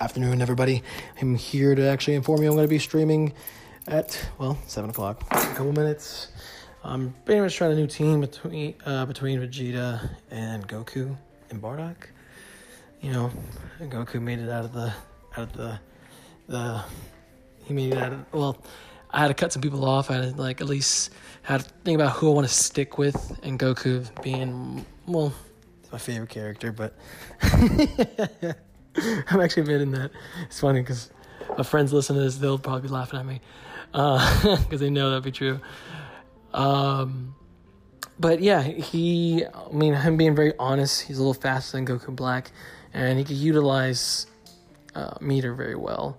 afternoon, everybody. I'm here to actually inform you I'm going to be streaming at, well, 7 o'clock. A couple minutes. I'm pretty much trying a new team between uh, between Vegeta and Goku and Bardock. You know, Goku made it out of the out of the the he made it out of well. I had to cut some people off. I had to, like at least had to think about who I want to stick with, and Goku being well, my favorite character. But I'm actually admitting that it's funny because my friends listen to this, they'll probably be laughing at me because uh, they know that'd be true. Um, but yeah, he, I mean, him being very honest, he's a little faster than Goku Black, and he can utilize uh, meter very well.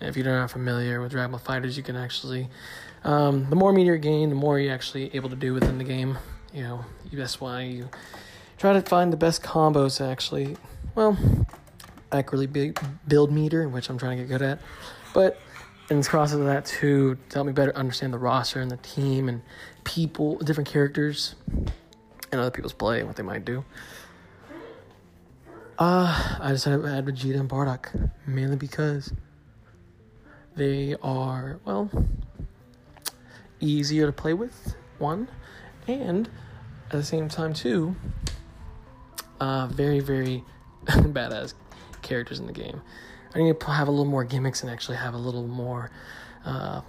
And if you're not familiar with Dragon Ball FighterZ, you can actually, um, the more meter you gain, the more you're actually able to do within the game. You know, that's why you try to find the best combos actually, well, accurately build meter, which I'm trying to get good at. But in the process of that too, to help me better understand the roster and the team and people, different characters, and other people's play and what they might do. Uh, I decided to add Vegeta and Bardock mainly because they are well easier to play with. One, and at the same time too, uh, very very badass characters in the game. I need to have a little more gimmicks and actually have a little more. Uh,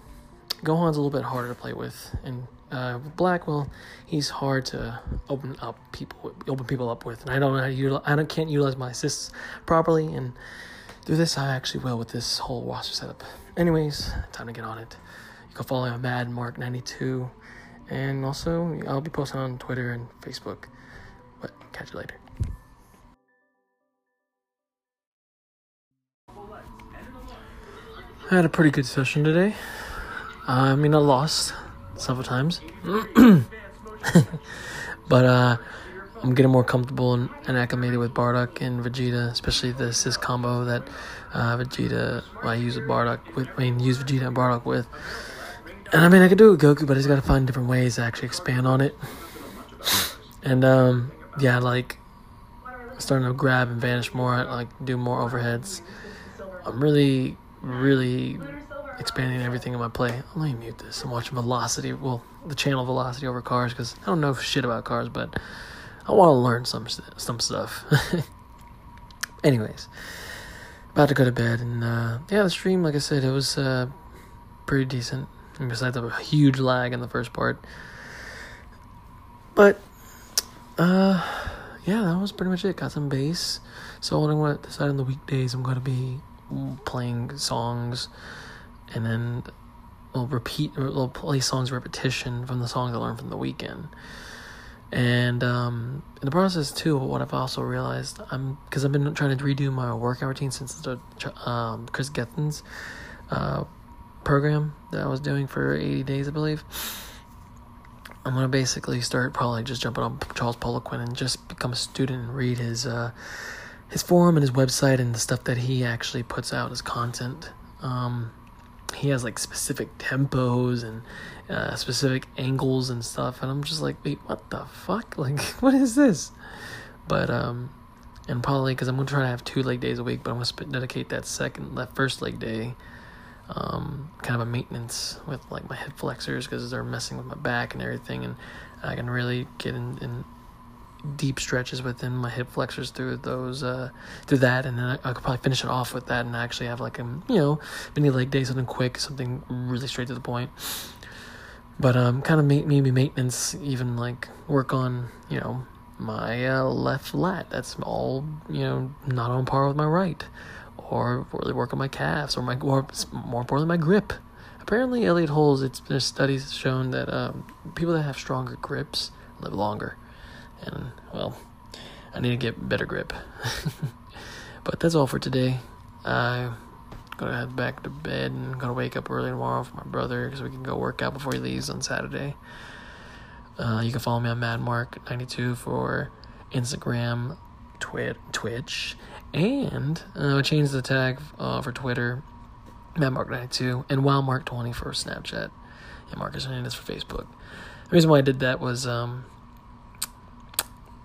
Gohan's a little bit harder to play with, and uh, Blackwell, he's hard to open up people, open people up with, and I don't know how to utilize, I don't, can't utilize my assists properly, and through this I actually will with this whole roster setup. Anyways, time to get on it. You can follow me on Mad Mark 92, and also I'll be posting on Twitter and Facebook. But catch you later. I had a pretty good session today. Uh, I mean, I lost several times, but uh, I'm getting more comfortable and, and, acclimated with Bardock and Vegeta, especially the assist combo that uh, Vegeta well, I use Bardock with. I mean, use Vegeta and Bardock with. And I mean, I could do it with Goku, but I just got to find different ways to actually expand on it. And um, yeah, like starting to grab and vanish more, like do more overheads. I'm really really expanding everything in my play. Let me mute this I'm watching Velocity. Well, the channel Velocity over cars because I don't know shit about cars, but I want to learn some some stuff. Anyways, about to go to bed and uh, yeah, the stream, like I said, it was uh, pretty decent. And besides a huge lag in the first part, but uh, yeah, that was pretty much it. Got some bass. So I'm going to decide on the weekdays I'm going to be playing songs, and then we'll repeat, we'll play songs repetition from the songs I learned from the weekend. And um, in the process too, what I've also realized, I'm because I've been trying to redo my workout routine since the um, Chris Gethin's uh, program that I was doing for 80 days, I believe. I'm gonna basically start probably just jumping on Charles Poliquin and just become a student and read his uh, his forum and his website and the stuff that he actually puts out as content. Um, he has like specific tempos and uh, specific angles and stuff, and I'm just like, wait, what the fuck? Like, what is this? But um, and probably because I'm gonna try to have two leg days a week, but I'm gonna dedicate that second, that first leg day, um, kind of a maintenance with like my hip flexors because they're messing with my back and everything, and I can really get in, in deep stretches within my hip flexors through those uh, through that, and then I, I, could probably finish it off with that and actually have like a you know mini leg day, something quick, something really straight to the point. But um, kind of maybe maintenance, even like work on you know my uh, left lat. That's all you know, not on par with my right, or really work on my calves or my or more importantly my grip. Apparently, Elliott Hulse, it's there's studies shown that um, people that have stronger grips live longer and well, I need to get better grip. but that's all for today. I'm gonna head back to bed and gonna wake up early tomorrow for my brother because we can go work out before he leaves on Saturday. Uh, you can follow me on MadMark92 for Instagram, Twi- Twitch, and uh, I changed the tag uh, for Twitter, MadMark92, and WildMark20 for Snapchat, and Marcus Hernandez for Facebook. The reason why I did that was um,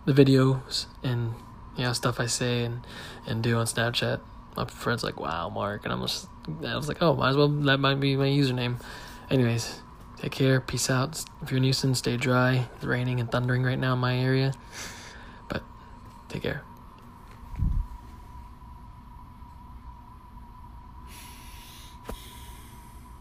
the videos and you know stuff I say and and do on Snapchat my friend's like, "Wow, Mark," and I'm just, I was like, "Oh, might as well. That might be my username." Anyways, take care. Peace out. If you're in Houston, stay dry. It's raining and thundering right now in my area, but take care.